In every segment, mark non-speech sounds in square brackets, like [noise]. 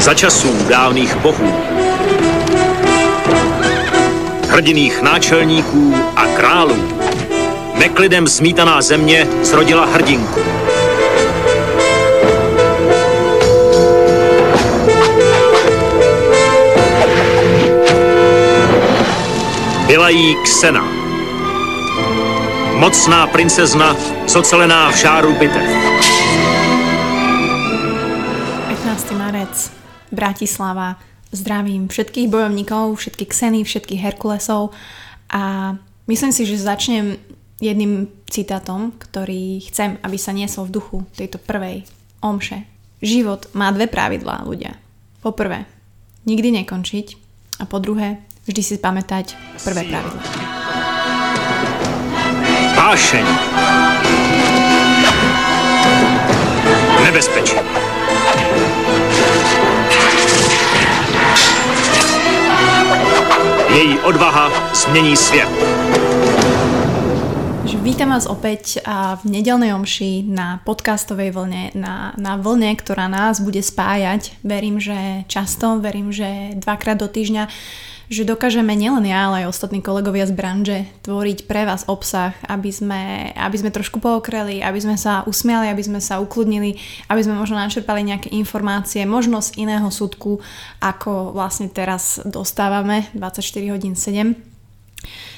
Za časů dávných bohů, hrdiných náčelníků a králů, neklidem zmítaná země zrodila hrdinku. Byla jí Ksena, mocná princezna zocelená v žáru bitev. Bratislava. Zdravím všetkých bojovníkov, všetky Kseny, všetkých Herkulesov a myslím si, že začnem jedným citátom, ktorý chcem, aby sa niesol v duchu tejto prvej omše. Život má dve pravidlá, ľudia. Po prvé, nikdy nekončiť a po druhé, vždy si pamätať prvé pravidlo. Vášeň. Nebezpečí. Její odvaha změní svět. vítam vás opäť v nedelnej omši na podcastovej vlne, na, na vlne, ktorá nás bude spájať. Verím, že často, verím, že dvakrát do týždňa, že dokážeme nielen ja, ale aj ostatní kolegovia z branže tvoriť pre vás obsah, aby sme, aby sme trošku pookreli, aby sme sa usmiali, aby sme sa ukludnili, aby sme možno načerpali nejaké informácie, možno z iného súdku, ako vlastne teraz dostávame 24 hodín 7.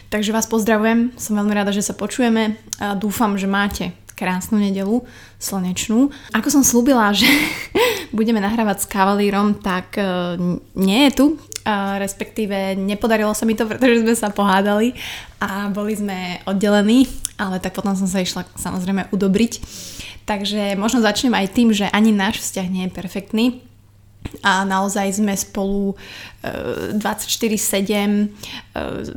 Takže vás pozdravujem, som veľmi rada, že sa počujeme a dúfam, že máte krásnu nedelu, slnečnú. Ako som slúbila, že [laughs] budeme nahrávať s kavalírom, tak uh, nie je tu, uh, respektíve nepodarilo sa mi to, pretože sme sa pohádali a boli sme oddelení, ale tak potom som sa išla samozrejme udobriť. Takže možno začnem aj tým, že ani náš vzťah nie je perfektný, a naozaj sme spolu 24-7, e,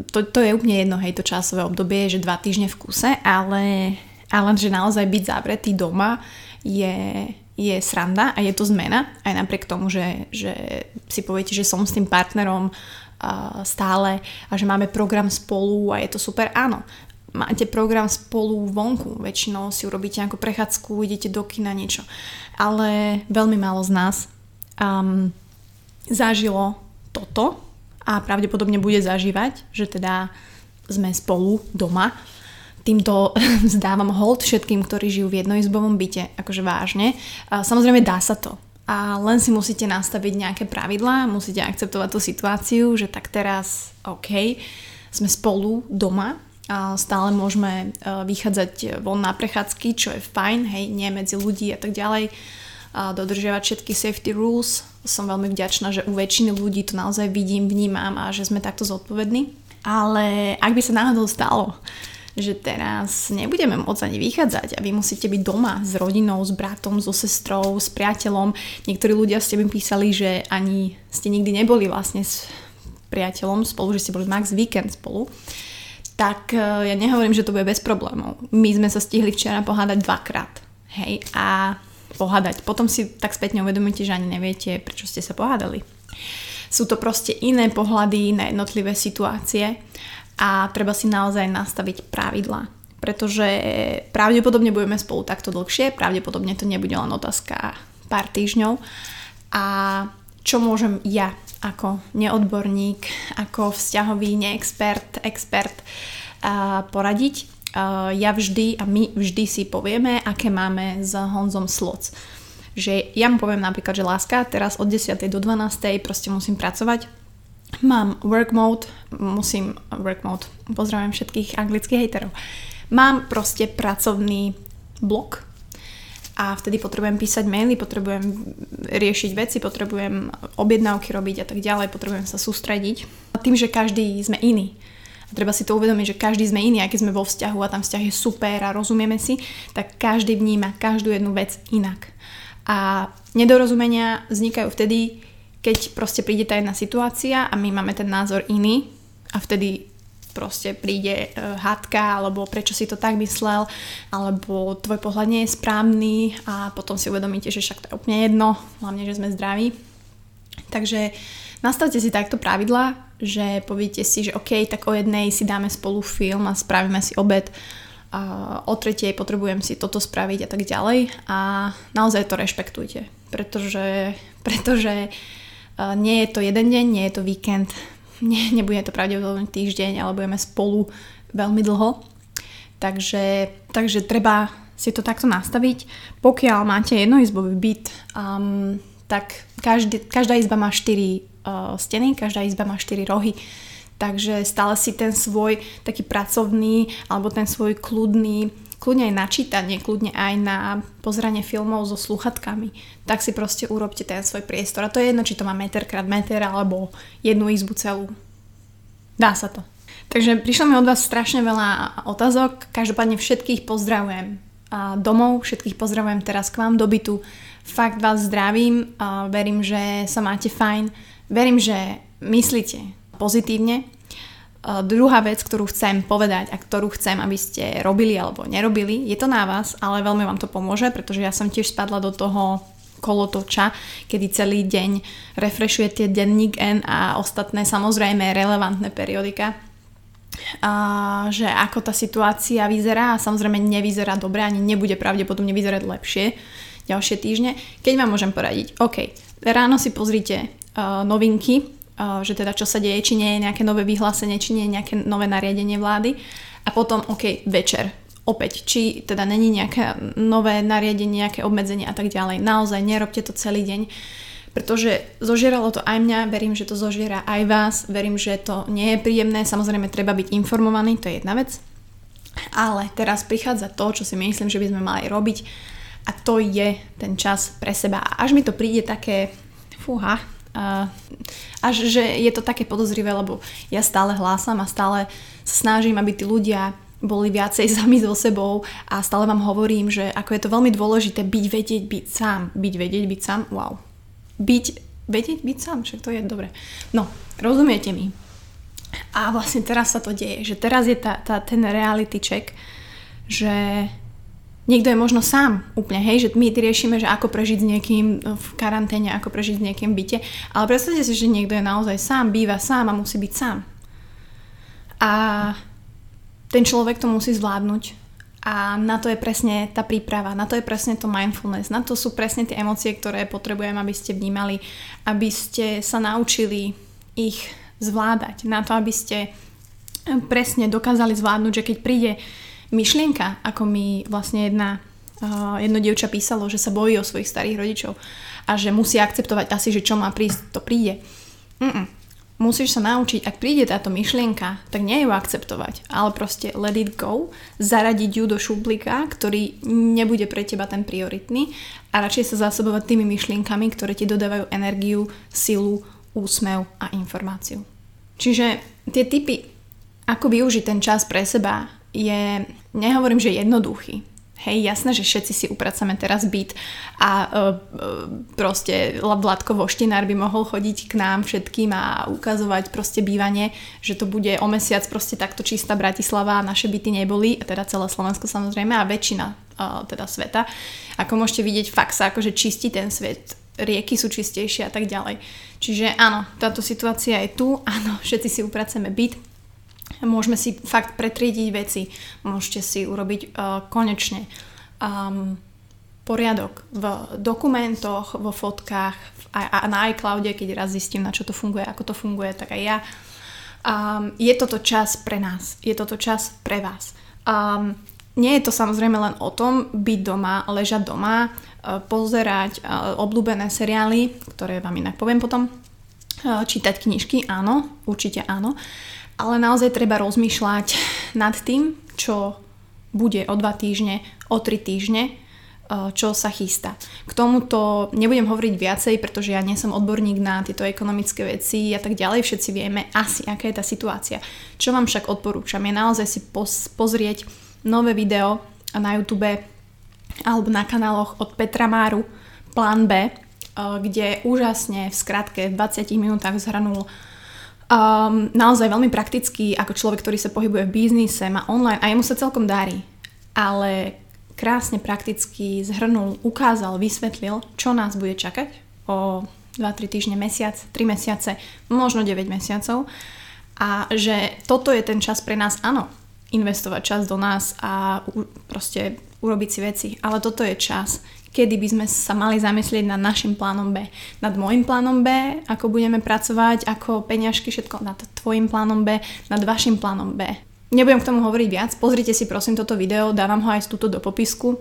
to, to je úplne jedno, hej, to časové obdobie, že dva týždne v kuse, ale, ale že naozaj byť zavretý doma je, je sranda a je to zmena, aj napriek tomu, že, že si poviete, že som s tým partnerom stále a že máme program spolu a je to super, áno, máte program spolu vonku, väčšinou si urobíte nejakú prechádzku, idete do kina, niečo. Ale veľmi málo z nás um, zažilo toto a pravdepodobne bude zažívať, že teda sme spolu doma. Týmto [laughs] zdávam hold všetkým, ktorí žijú v jednoizbovom byte, akože vážne. Samozrejme dá sa to. A len si musíte nastaviť nejaké pravidlá, musíte akceptovať tú situáciu, že tak teraz, OK, sme spolu doma, a stále môžeme e, vychádzať von na prechádzky, čo je fajn, hej, nie medzi ľudí a tak ďalej a dodržiavať všetky safety rules. Som veľmi vďačná, že u väčšiny ľudí to naozaj vidím, vnímam a že sme takto zodpovední. Ale ak by sa náhodou stalo, že teraz nebudeme môcť ani vychádzať a vy musíte byť doma s rodinou, s bratom, so sestrou, s priateľom. Niektorí ľudia ste mi písali, že ani ste nikdy neboli vlastne s priateľom spolu, že ste boli max víkend spolu. Tak e, ja nehovorím, že to bude bez problémov. My sme sa stihli včera pohádať dvakrát. Hej, a pohádať. Potom si tak spätne uvedomíte, že ani neviete, prečo ste sa pohádali. Sú to proste iné pohľady na jednotlivé situácie a treba si naozaj nastaviť pravidlá. Pretože pravdepodobne budeme spolu takto dlhšie, pravdepodobne to nebude len otázka pár týždňov. A čo môžem ja ako neodborník, ako vzťahový neexpert, expert poradiť? ja vždy a my vždy si povieme, aké máme s Honzom slots. Že ja mu poviem napríklad, že láska, teraz od 10. do 12. proste musím pracovať, mám work mode, musím work mode, pozdravím všetkých anglických hejterov. Mám proste pracovný blok a vtedy potrebujem písať maily, potrebujem riešiť veci, potrebujem objednávky robiť a tak ďalej, potrebujem sa sústrediť. Tým, že každý sme iný, a treba si to uvedomiť, že každý sme iný, aký sme vo vzťahu a tam vzťah je super a rozumieme si, tak každý vníma každú jednu vec inak. A nedorozumenia vznikajú vtedy, keď proste príde tá jedna situácia a my máme ten názor iný a vtedy proste príde uh, hádka, alebo prečo si to tak myslel, alebo tvoj pohľad nie je správny a potom si uvedomíte, že však to je úplne jedno, hlavne, že sme zdraví. Takže nastavte si takto pravidlá, že poviete si, že OK, tak o jednej si dáme spolu film a spravíme si obed, a o tretej potrebujem si toto spraviť a tak ďalej a naozaj to rešpektujte. pretože, pretože nie je to jeden deň, nie je to víkend, [laughs] nie, nebude to pravdepodobne týždeň, ale budeme spolu veľmi dlho. Takže, takže treba si to takto nastaviť. Pokiaľ máte jednoizbový byt, um, tak každý, každá izba má 4 uh, steny, každá izba má 4 rohy. Takže stále si ten svoj taký pracovný alebo ten svoj kľudný, kľudne aj na čítanie, kľudne aj na pozranie filmov so sluchatkami, tak si proste urobte ten svoj priestor. A to je jedno, či to má meter krát meter alebo jednu izbu celú. Dá sa to. Takže prišlo mi od vás strašne veľa otázok. Každopádne všetkých pozdravujem domov, všetkých pozdravujem teraz k vám do bytu. Fakt vás zdravím, verím, že sa máte fajn, verím, že myslíte pozitívne. Druhá vec, ktorú chcem povedať a ktorú chcem, aby ste robili alebo nerobili, je to na vás, ale veľmi vám to pomôže, pretože ja som tiež spadla do toho kolotoča, kedy celý deň refreshujete denník N a ostatné samozrejme relevantné periodika a že ako tá situácia vyzerá a samozrejme nevyzerá dobre, ani nebude pravdepodobne vyzerať lepšie ďalšie týždne. Keď vám môžem poradiť, OK, ráno si pozrite uh, novinky, že teda čo sa deje, či nie je nejaké nové vyhlásenie, či nie je nejaké nové nariadenie vlády a potom OK, večer, opäť, či teda není nejaké nové nariadenie, nejaké obmedzenie a tak ďalej. Naozaj nerobte to celý deň pretože zožieralo to aj mňa, verím, že to zožiera aj vás, verím, že to nie je príjemné, samozrejme treba byť informovaný, to je jedna vec, ale teraz prichádza to, čo si myslím, že by sme mali robiť a to je ten čas pre seba. A až mi to príde také, fúha, uh, až že je to také podozrivé, lebo ja stále hlásam a stále snažím, aby tí ľudia boli viacej [laughs] sami so sebou a stále vám hovorím, že ako je to veľmi dôležité byť vedieť byť sám. Byť vedieť byť sám, wow, byť, vedieť byť sám, však to je dobre. No, rozumiete mi. A vlastne teraz sa to deje, že teraz je tá, tá, ten reality check, že niekto je možno sám úplne, hej, že my riešime, že ako prežiť s niekým v karanténe, ako prežiť s niekým v byte, ale predstavte si, že niekto je naozaj sám, býva sám a musí byť sám. A ten človek to musí zvládnuť a na to je presne tá príprava, na to je presne to mindfulness, na to sú presne tie emócie, ktoré potrebujem, aby ste vnímali, aby ste sa naučili ich zvládať, na to, aby ste presne dokázali zvládnuť, že keď príde myšlienka, ako mi vlastne jedna, uh, jedno dievča písalo, že sa bojí o svojich starých rodičov a že musí akceptovať asi, že čo má prísť, to príde. Mm-mm musíš sa naučiť, ak príde táto myšlienka, tak nie ju akceptovať, ale proste let it go, zaradiť ju do šuplíka, ktorý nebude pre teba ten prioritný a radšej sa zásobovať tými myšlienkami, ktoré ti dodávajú energiu, silu, úsmev a informáciu. Čiže tie typy, ako využiť ten čas pre seba, je, nehovorím, že jednoduchý, Hej, jasné, že všetci si upracame teraz byt a uh, proste Vladko Voštinár by mohol chodiť k nám všetkým a ukazovať proste bývanie, že to bude o mesiac proste takto čistá Bratislava a naše byty neboli, teda celé Slovensko samozrejme a väčšina uh, teda sveta. Ako môžete vidieť, fakt sa akože čistí ten svet, rieky sú čistejšie a tak ďalej. Čiže áno, táto situácia je tu, [laughs] áno, všetci si upraceme byt, Môžeme si fakt pretriediť veci. Môžete si urobiť uh, konečne um, poriadok v dokumentoch, vo fotkách a, a na iCloude, keď raz zistím, na čo to funguje, ako to funguje, tak aj ja. Um, je toto čas pre nás. Je toto čas pre vás. Um, nie je to samozrejme len o tom byť doma, ležať doma, uh, pozerať uh, obľúbené seriály, ktoré vám inak poviem potom, čítať knižky, áno, určite áno, ale naozaj treba rozmýšľať nad tým, čo bude o dva týždne, o tri týždne, e, čo sa chystá. K tomuto nebudem hovoriť viacej, pretože ja nie som odborník na tieto ekonomické veci a tak ďalej. Všetci vieme asi, aká je tá situácia. Čo vám však odporúčam je naozaj si pozrieť nové video na YouTube alebo na kanáloch od Petra Máru Plán B, e, kde úžasne v skratke v 20 minútach zhrnul Um, naozaj veľmi praktický ako človek, ktorý sa pohybuje v biznise, má online a jemu sa celkom darí. Ale krásne prakticky zhrnul, ukázal, vysvetlil, čo nás bude čakať o 2-3 týždne, mesiac, 3 mesiace, možno 9 mesiacov. A že toto je ten čas pre nás, áno, investovať čas do nás a proste urobiť si veci. Ale toto je čas, kedy by sme sa mali zamyslieť nad našim plánom B. Nad môjim plánom B, ako budeme pracovať, ako peňažky, všetko nad tvojim plánom B, nad vašim plánom B. Nebudem k tomu hovoriť viac, pozrite si prosím toto video, dávam ho aj túto do popisku.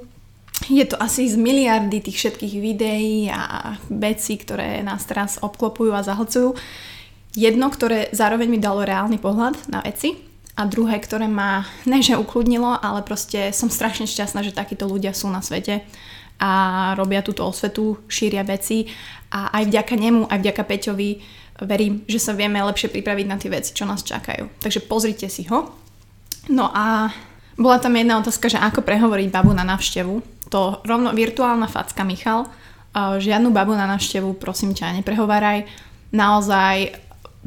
Je to asi z miliardy tých všetkých videí a vecí, ktoré nás teraz obklopujú a zahlcujú. Jedno, ktoré zároveň mi dalo reálny pohľad na veci a druhé, ktoré ma ne že ukludnilo, ale proste som strašne šťastná, že takíto ľudia sú na svete a robia túto osvetu, šíria veci a aj vďaka nemu, aj vďaka Peťovi verím, že sa vieme lepšie pripraviť na tie veci, čo nás čakajú. Takže pozrite si ho. No a bola tam jedna otázka, že ako prehovoriť babu na návštevu. To rovno virtuálna facka Michal. Žiadnu babu na návštevu, prosím ťa, neprehováraj. Naozaj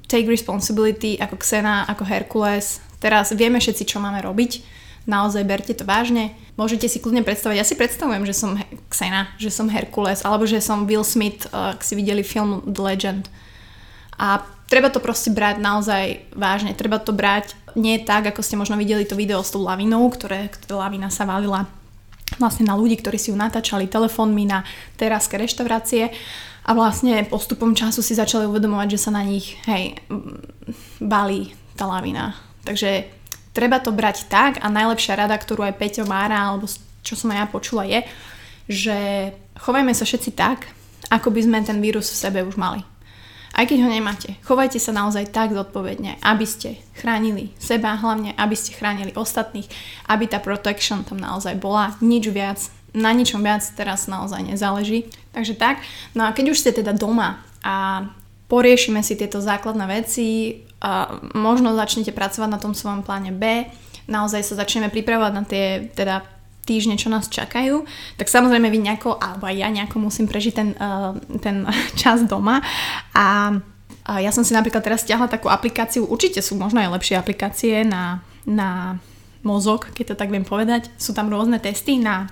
take responsibility ako Xena, ako Herkules. Teraz vieme všetci, čo máme robiť naozaj berte to vážne. Môžete si kľudne predstaviť, ja si predstavujem, že som Xena, že som Herkules, alebo že som Will Smith, eh, ak si videli film The Legend. A treba to proste brať naozaj vážne. Treba to brať nie tak, ako ste možno videli to video s tou lavinou, ktoré, ktorá lavina sa valila vlastne na ľudí, ktorí si ju natáčali telefónmi na teráske reštaurácie a vlastne postupom času si začali uvedomovať, že sa na nich hej, balí tá lavina. Takže treba to brať tak a najlepšia rada, ktorú aj Peťo Mára, alebo čo som aj ja počula je, že chovajme sa všetci tak, ako by sme ten vírus v sebe už mali. Aj keď ho nemáte, chovajte sa naozaj tak zodpovedne, aby ste chránili seba, hlavne aby ste chránili ostatných, aby tá protection tam naozaj bola, nič viac, na ničom viac teraz naozaj nezáleží. Takže tak, no a keď už ste teda doma a poriešime si tieto základné veci, a možno začnete pracovať na tom svojom pláne B, naozaj sa začneme pripravovať na tie teda týždne, čo nás čakajú, tak samozrejme vy nejako, alebo aj ja nejako musím prežiť ten, uh, ten [laughs] čas doma. A a ja som si napríklad teraz stiahla takú aplikáciu, určite sú možno aj lepšie aplikácie na, na mozog, keď to tak viem povedať. Sú tam rôzne testy na,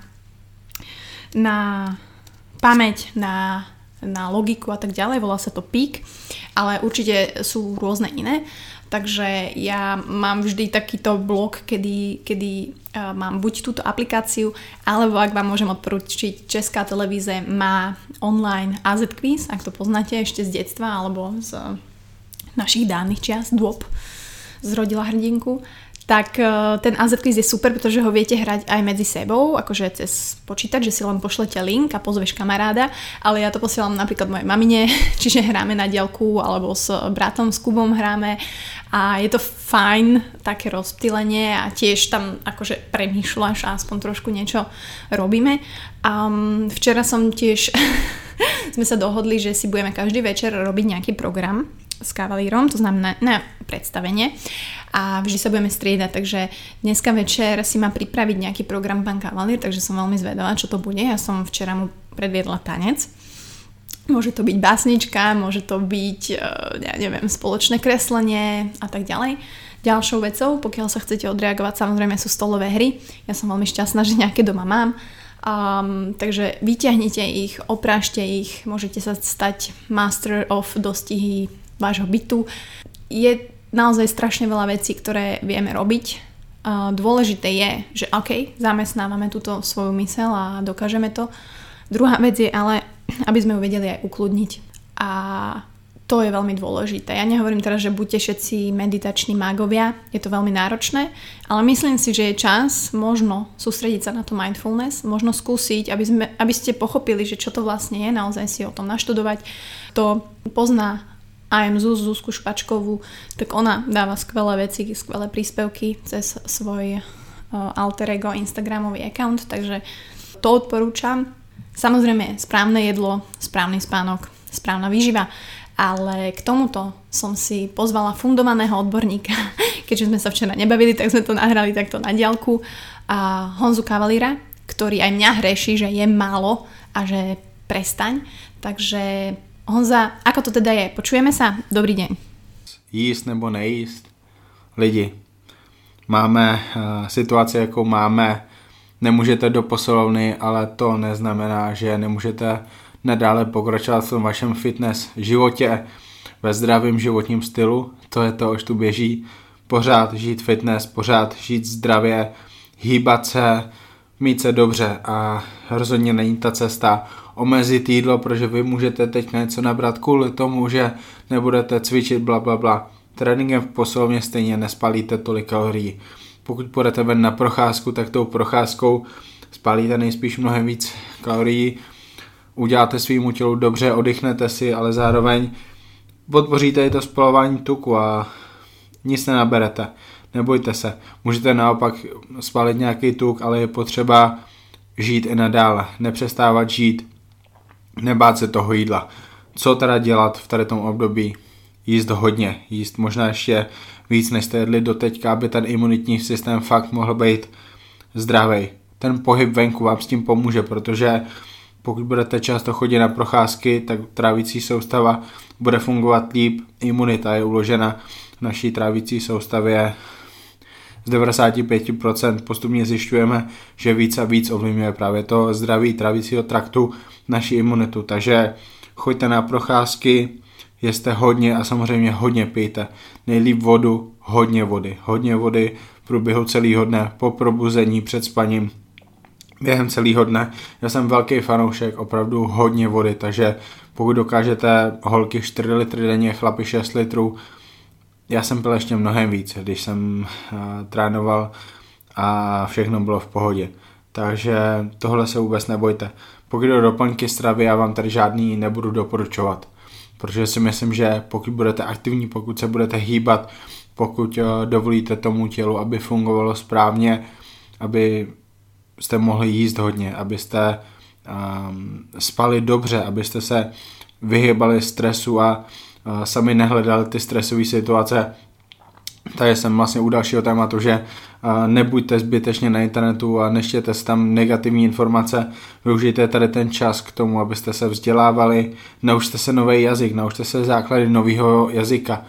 na pamäť, na na logiku a tak ďalej, volá sa to PIK, ale určite sú rôzne iné. Takže ja mám vždy takýto blok, kedy, kedy uh, mám buď túto aplikáciu, alebo ak vám môžem odporučiť, Česká televíze má online AZ Quiz, ak to poznáte ešte z detstva, alebo z našich dávnych čias, dôb, zrodila hrdinku tak e, ten AZ quiz je super, pretože ho viete hrať aj medzi sebou, akože cez počítač, že si len pošlete link a pozveš kamaráda, ale ja to posielam napríklad mojej mamine, [laughs] čiže hráme na diaľku alebo s bratom, s Kubom hráme a je to fajn, také rozptýlenie a tiež tam akože premýšľaš a aspoň trošku niečo robíme. A včera som tiež, [laughs] sme sa dohodli, že si budeme každý večer robiť nejaký program s kavalírom, to znamená na predstavenie a vždy sa budeme striedať, takže dneska večer si má pripraviť nejaký program pán kavalír, takže som veľmi zvedavá, čo to bude. Ja som včera mu predviedla tanec. Môže to byť básnička, môže to byť, e, ja neviem, spoločné kreslenie a tak ďalej. Ďalšou vecou, pokiaľ sa chcete odreagovať, samozrejme sú stolové hry. Ja som veľmi šťastná, že nejaké doma mám. Um, takže vyťahnite ich, oprášte ich, môžete sa stať master of dostihy vášho bytu. Je naozaj strašne veľa vecí, ktoré vieme robiť. Dôležité je, že OK, zamestnávame túto svoju mysel a dokážeme to. Druhá vec je ale, aby sme ju vedeli aj ukludniť. A to je veľmi dôležité. Ja nehovorím teraz, že buďte všetci meditační mágovia, je to veľmi náročné, ale myslím si, že je čas možno sústrediť sa na to mindfulness, možno skúsiť, aby, sme, aby ste pochopili, že čo to vlastne je, naozaj si o tom naštudovať. To pozná aj Zuz, Zuzku Špačkovú, tak ona dáva skvelé veci, skvelé príspevky cez svoj uh, alter ego Instagramový account, takže to odporúčam. Samozrejme, správne jedlo, správny spánok, správna výživa, ale k tomuto som si pozvala fundovaného odborníka, [laughs] keďže sme sa včera nebavili, tak sme to nahrali takto na diálku. A Honzu Kavalíra, ktorý aj mňa hreší, že je málo a že prestaň, takže Honza, ako to teda je? Počujeme sa? Dobrý deň. Jíst nebo nejíst? Lidi, máme uh, situaci, jakou máme, nemůžete do posilovny, ale to neznamená, že nemůžete nadále pokračovat v tom vašem fitness životě, ve zdravém životním stylu, to je to, už tu běží, pořád žít fitness, pořád žít zdravě, hýbat se, mít se dobře a rozhodně není ta cesta omezit jídlo, protože vy můžete teď něco nabrat kvůli tomu, že nebudete cvičit, bla, bla, bla. Tréninkem v posilovně stejně nespalíte tolik kalorií. Pokud půjdete ven na procházku, tak tou procházkou spálíte nejspíš mnohem víc kalorií, uděláte svýmu tělu dobře, oddychnete si, ale zároveň podpoříte i to spalování tuku a nic nenaberete. Nebojte se, můžete naopak spálit nějaký tuk, ale je potřeba žít i nadále, nepřestávat žít, nebát se toho jídla. Co teda dělat v tady tom období? Jíst hodně, jíst možná ještě víc, než jste jedli do teďka, aby ten imunitní systém fakt mohl být zdravý. Ten pohyb venku vám s tím pomůže, protože pokud budete často chodit na procházky, tak trávící soustava bude fungovat líp, imunita je uložena v naší trávící soustavě z 95% postupně zjišťujeme, že víc a víc ovlivňuje právě to zdraví travicího traktu naší imunitu. Takže choďte na procházky, jeste hodně a samozřejmě hodně pijte. Nejlíp vodu, hodně vody. Hodně vody v průběhu celého dne, po probuzení, před spaním, během celého dne. Já jsem velký fanoušek, opravdu hodně vody, takže pokud dokážete holky 4 litry denně, chlapi 6 litrů, já jsem pil ještě mnohem víc, když jsem uh, trénoval a všechno bylo v pohodě. Takže tohle se vůbec nebojte. Pokud do doplňky stravy, já vám tady žádný nebudu doporučovat. Protože si myslím, že pokud budete aktivní, pokud se budete hýbat, pokud uh, dovolíte tomu tělu, aby fungovalo správně, aby jste mohli jíst hodně, abyste um, spali dobře, abyste se vyhybali stresu a sami nehledali ty stresové situace. Tady jsem vlastně u dalšího tématu, že nebuďte zbytečně na internetu a neštěte si tam negativní informace, využijte tady ten čas k tomu, abyste se vzdělávali, naučte se nový jazyk, naučte se základy nového jazyka.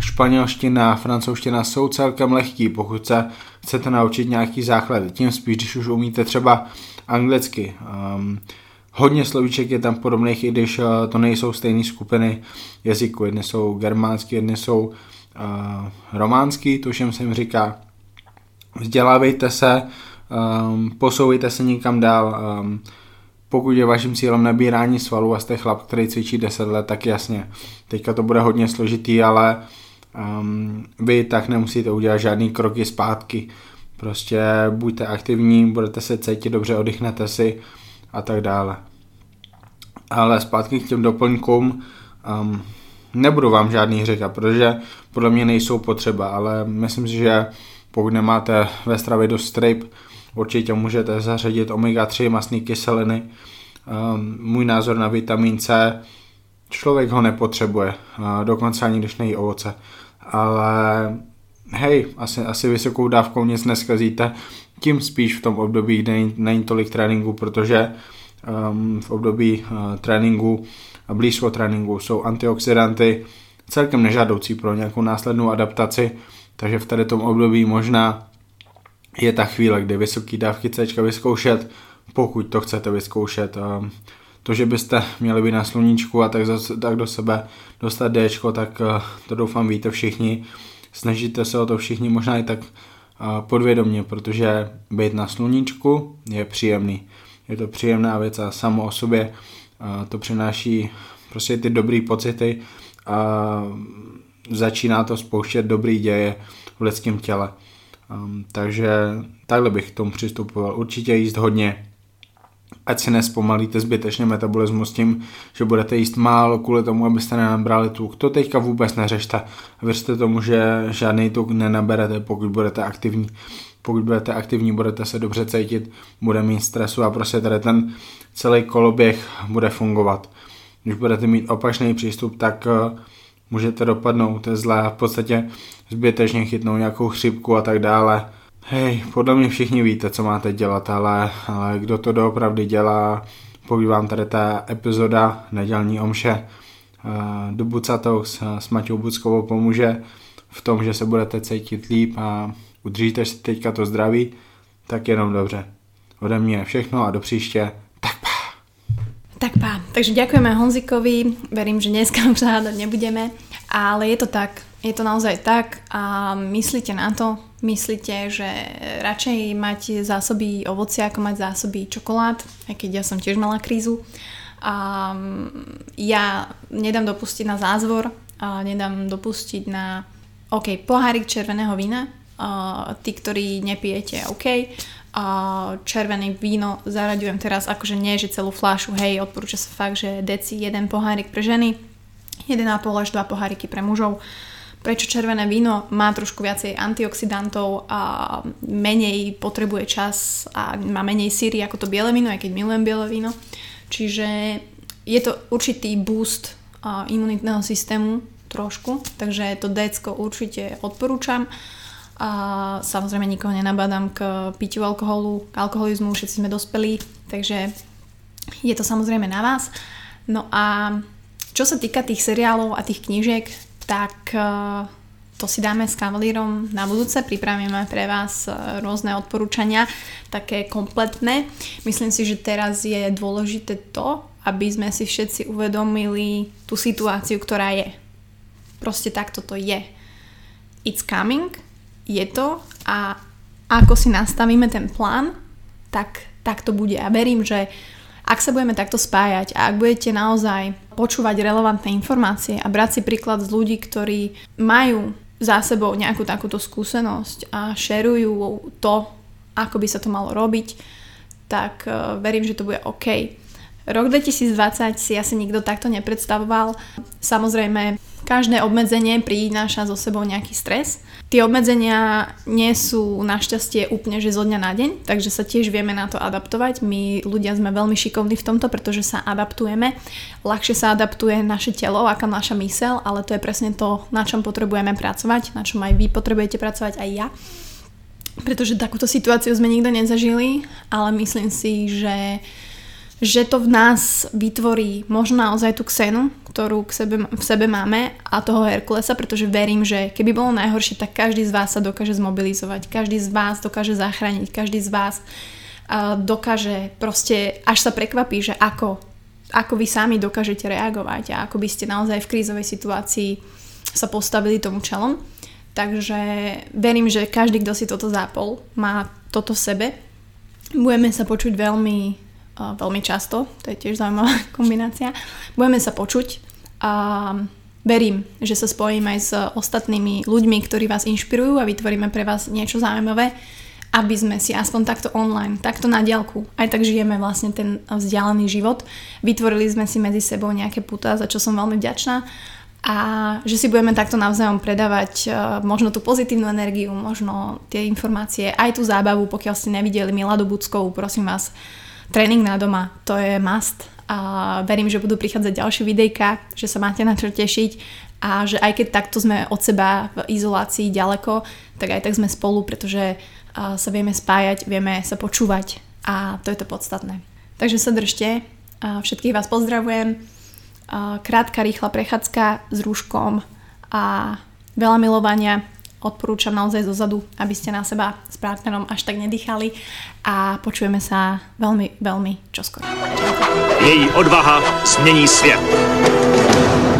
Španělština, francouzština jsou celkem lehký, pokud se chcete naučit nějaký základy, tím spíš, když už umíte třeba anglicky. Um, Hodně slovíček je tam podobných, i když uh, to nejsou stejné skupiny jazyků. Jedny jsou germánský, jedny jsou uh, románský, to všem se jim říká. Vzdělávejte se, um, posouvejte se někam dál. Um, pokud je vaším cílem nabírání svalů a jste chlap, který cvičí 10 let, tak jasně. Teďka to bude hodně složitý, ale um, vy tak nemusíte udělat žádný kroky zpátky. Prostě buďte aktivní, budete se cítit dobře, oddychnete si a tak dále. Ale zpátky k těm doplňkům um, nebudu vám žádný říkat, protože podle mě nejsou potřeba, ale myslím si, že pokud nemáte ve stravě dost strip, určitě můžete zařadit omega-3 masné kyseliny. Um, můj názor na vitamin C, člověk ho nepotřebuje, uh, dokonce ani když nejí ovoce. Ale hej, asi, asi vysokou dávkou nic neskazíte, tím spíš v tom období, kde není, tolik tréninku, protože um, v období uh, tréninku a blízko tréninku jsou antioxidanty celkem nežádoucí pro nějakou následnou adaptaci, takže v tady tom období možná je ta chvíle, kdy vysoké dávky C vyzkoušet, pokud to chcete vyzkoušet. Um, to, že byste měli být na sluníčku a tak, zase, tak do sebe dostat D, tak uh, to doufám víte všichni. Snažíte se o to všichni možná i tak podvědomě, protože být na sluníčku je příjemný. Je to příjemná věc a samo o sobě to přináší prostě ty dobrý pocity a začíná to spouštět dobrý děje v lidském těle. takže takhle bych k tomu přistupoval. Určitě jíst hodně, ať si nespomalíte zbytečně metabolismus tím, že budete jíst málo kvůli tomu, abyste nenabrali tuk. To teďka vůbec neřešte. Věřte tomu, že žádný tuk nenaberete, pokud budete aktivní. Pokud budete aktivní, budete se dobře cítit, bude mít stresu a prostě tady ten celý koloběh bude fungovat. Když budete mít opačný přístup, tak eh, můžete dopadnout zlé a v podstatě zbytečně chytnout nějakou chřipku a tak dále Hej, podle mě všichni víte, co máte dělat, ale, ale kdo to doopravdy dělá, pokud vám tady ta epizoda Nedělní omše uh, do Bucatou s, s Maťou Buckovou pomůže v tom, že se budete cítit líp a udržíte si teďka to zdraví, tak jenom dobře. Ode mě všechno a do příště. Tak pá. Tak pá. Takže ďakujeme Honzikovi. Verím, že dneska už hádať nebudeme. Ale je to tak. Je to naozaj tak a myslíte na to, myslíte, že radšej mať zásoby ovocia ako mať zásoby čokolád, aj keď ja som tiež mala krízu. A ja nedám dopustiť na zázvor, a nedám dopustiť na OK, pohárik červeného vína, a tí, ktorí nepijete, OK, a červené víno zaraďujem teraz akože nie, že celú fľašu, hej, odporúča sa fakt, že deci jeden pohárik pre ženy, 1,5 až 2 poháriky pre mužov. Prečo červené víno má trošku viacej antioxidantov a menej potrebuje čas a má menej síry ako to biele víno, aj keď milujem biele víno. Čiže je to určitý boost imunitného systému trošku, takže to decko určite odporúčam a samozrejme nikoho nenabádam k pitiu alkoholu, k alkoholizmu, všetci sme dospelí, takže je to samozrejme na vás. No a čo sa týka tých seriálov a tých knížiek, tak e, to si dáme s kavalírom na budúce, pripravíme pre vás e, rôzne odporúčania, také kompletné. Myslím si, že teraz je dôležité to, aby sme si všetci uvedomili tú situáciu, ktorá je. Proste takto to je. It's coming, je to a ako si nastavíme ten plán, tak, tak to bude. A verím, že ak sa budeme takto spájať a ak budete naozaj počúvať relevantné informácie a brať si príklad z ľudí, ktorí majú za sebou nejakú takúto skúsenosť a šerujú to, ako by sa to malo robiť, tak uh, verím, že to bude OK. Rok 2020 si asi nikto takto nepredstavoval. Samozrejme, každé obmedzenie prináša so sebou nejaký stres. Tie obmedzenia nie sú našťastie úplne že zo dňa na deň, takže sa tiež vieme na to adaptovať. My ľudia sme veľmi šikovní v tomto, pretože sa adaptujeme. Ľahšie sa adaptuje naše telo ako naša mysel, ale to je presne to, na čom potrebujeme pracovať, na čom aj vy potrebujete pracovať, aj ja pretože takúto situáciu sme nikto nezažili, ale myslím si, že že to v nás vytvorí možno naozaj tú ksenu, ktorú k sebe, v sebe máme a toho Herkulesa, pretože verím, že keby bolo najhoršie, tak každý z vás sa dokáže zmobilizovať, každý z vás dokáže zachrániť, každý z vás uh, dokáže proste, až sa prekvapí, že ako, ako vy sami dokážete reagovať a ako by ste naozaj v krízovej situácii sa postavili tomu čelom. Takže verím, že každý, kto si toto zápol, má toto v sebe. Budeme sa počuť veľmi veľmi často, to je tiež zaujímavá [laughs] kombinácia. Budeme sa počuť a verím, že sa spojím aj s ostatnými ľuďmi, ktorí vás inšpirujú a vytvoríme pre vás niečo zaujímavé, aby sme si aspoň takto online, takto na diálku, aj tak žijeme vlastne ten vzdialený život. Vytvorili sme si medzi sebou nejaké puta, za čo som veľmi vďačná a že si budeme takto navzájom predávať možno tú pozitívnu energiu, možno tie informácie, aj tú zábavu, pokiaľ ste nevideli Miladu Buckovú, prosím vás, tréning na doma, to je must. A verím, že budú prichádzať ďalšie videjka, že sa máte na čo tešiť a že aj keď takto sme od seba v izolácii ďaleko, tak aj tak sme spolu, pretože sa vieme spájať, vieme sa počúvať a to je to podstatné. Takže sa držte, všetkých vás pozdravujem, krátka, rýchla prechádzka s rúškom a veľa milovania odporúčam naozaj zozadu, aby ste na seba s partnerom až tak nedýchali a počujeme sa veľmi, veľmi čoskoro. Její odvaha změní svět.